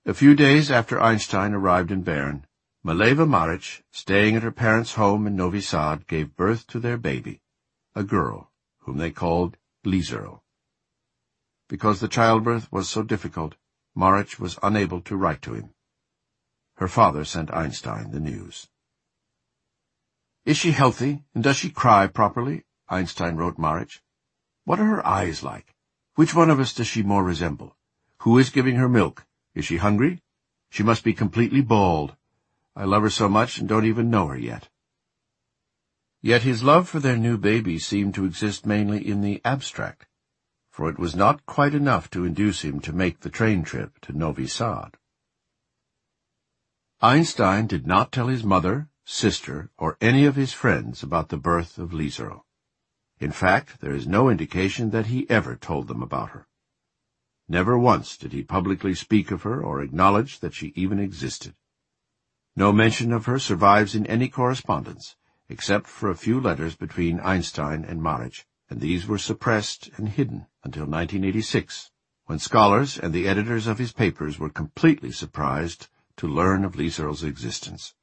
A few days after Einstein arrived in Bern, Mileva Marich, staying at her parents' home in Novi Sad, gave birth to their baby, a girl, whom they called Lieserl. Because the childbirth was so difficult, Marich was unable to write to him. Her father sent Einstein the news. Is she healthy, and does she cry properly? Einstein wrote Marich. What are her eyes like? Which one of us does she more resemble? Who is giving her milk? Is she hungry? She must be completely bald. I love her so much and don't even know her yet. Yet his love for their new baby seemed to exist mainly in the abstract, for it was not quite enough to induce him to make the train trip to Novi Sad. Einstein did not tell his mother, sister, or any of his friends about the birth of Lieserl. In fact, there is no indication that he ever told them about her. Never once did he publicly speak of her or acknowledge that she even existed. No mention of her survives in any correspondence, except for a few letters between Einstein and Marich, and these were suppressed and hidden until 1986, when scholars and the editors of his papers were completely surprised to learn of Lieserl's existence.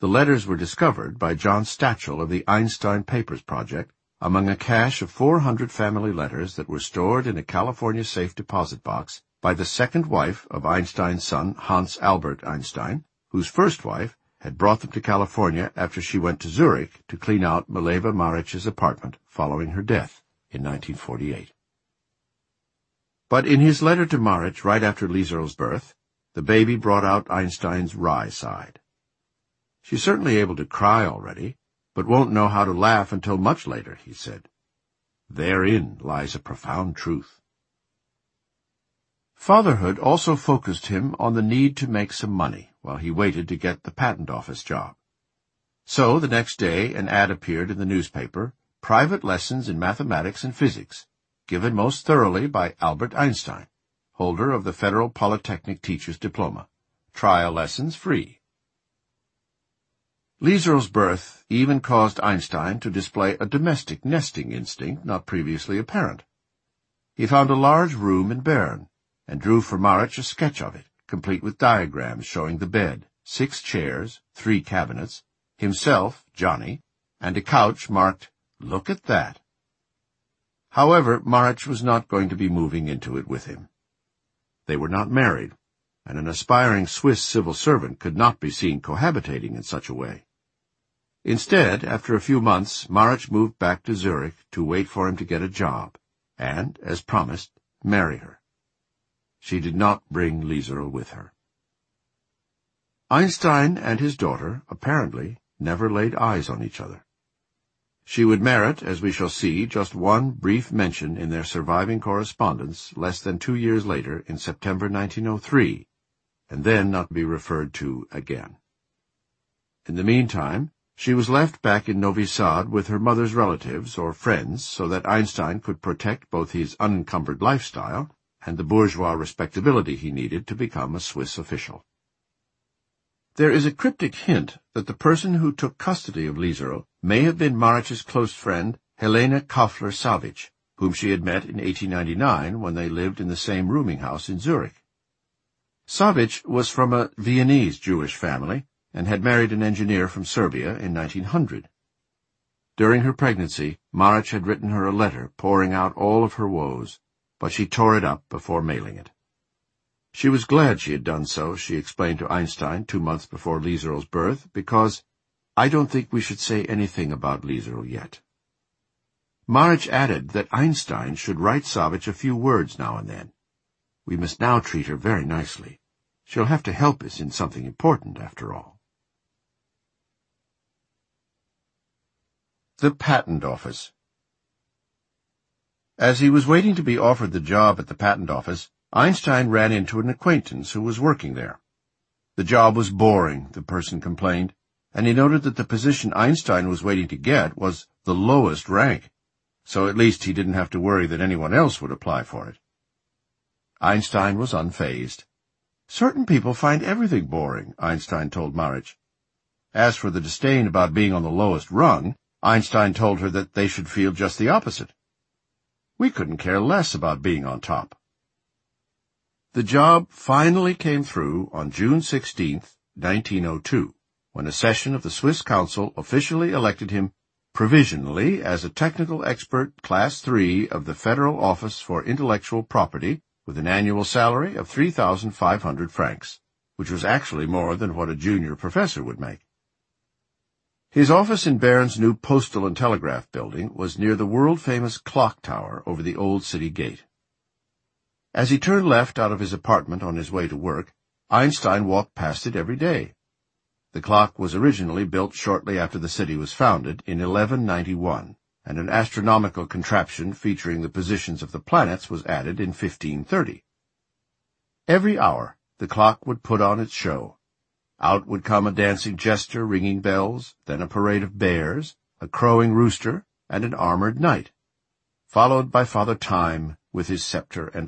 The letters were discovered by John Stachel of the Einstein Papers Project among a cache of 400 family letters that were stored in a California safe deposit box by the second wife of Einstein's son, Hans Albert Einstein, whose first wife had brought them to California after she went to Zurich to clean out Mileva Marich's apartment following her death in 1948. But in his letter to Marich right after Lieserl's birth, the baby brought out Einstein's wry side. She's certainly able to cry already, but won't know how to laugh until much later, he said. Therein lies a profound truth. Fatherhood also focused him on the need to make some money while he waited to get the patent office job. So the next day an ad appeared in the newspaper, Private Lessons in Mathematics and Physics, given most thoroughly by Albert Einstein, holder of the Federal Polytechnic Teacher's Diploma. Trial lessons free. Lieserl's birth even caused Einstein to display a domestic nesting instinct not previously apparent. He found a large room in Bern, and drew for Marich a sketch of it, complete with diagrams showing the bed, six chairs, three cabinets, himself, Johnny, and a couch marked, Look at that. However, Marich was not going to be moving into it with him. They were not married, and an aspiring Swiss civil servant could not be seen cohabitating in such a way. Instead, after a few months, Marich moved back to Zurich to wait for him to get a job, and, as promised, marry her. She did not bring Lieserl with her. Einstein and his daughter, apparently, never laid eyes on each other. She would merit, as we shall see, just one brief mention in their surviving correspondence less than two years later in September 1903, and then not be referred to again. In the meantime, she was left back in Novi Sad with her mother's relatives or friends so that Einstein could protect both his unencumbered lifestyle and the bourgeois respectability he needed to become a Swiss official. There is a cryptic hint that the person who took custody of Lieserl may have been Marich's close friend Helena Kaufler-Savitch, whom she had met in 1899 when they lived in the same rooming house in Zurich. Savitch was from a Viennese Jewish family and had married an engineer from Serbia in 1900. During her pregnancy, Marich had written her a letter pouring out all of her woes, but she tore it up before mailing it. She was glad she had done so, she explained to Einstein two months before Lieserl's birth, because I don't think we should say anything about Lieserl yet. Marich added that Einstein should write Savitch a few words now and then. We must now treat her very nicely. She'll have to help us in something important, after all. The Patent Office As he was waiting to be offered the job at the Patent Office, Einstein ran into an acquaintance who was working there. The job was boring, the person complained, and he noted that the position Einstein was waiting to get was the lowest rank, so at least he didn't have to worry that anyone else would apply for it. Einstein was unfazed. Certain people find everything boring, Einstein told Marich. As for the disdain about being on the lowest rung, Einstein told her that they should feel just the opposite. We couldn't care less about being on top. The job finally came through on June 16, 1902, when a session of the Swiss Council officially elected him provisionally as a technical expert class 3 of the Federal Office for Intellectual Property with an annual salary of 3,500 francs, which was actually more than what a junior professor would make. His office in Bern's new Postal and Telegraph building was near the world-famous clock tower over the old city gate. As he turned left out of his apartment on his way to work, Einstein walked past it every day. The clock was originally built shortly after the city was founded in 1191, and an astronomical contraption featuring the positions of the planets was added in 1530. Every hour, the clock would put on its show. Out would come a dancing jester ringing bells, then a parade of bears, a crowing rooster, and an armored knight, followed by Father Time with his scepter and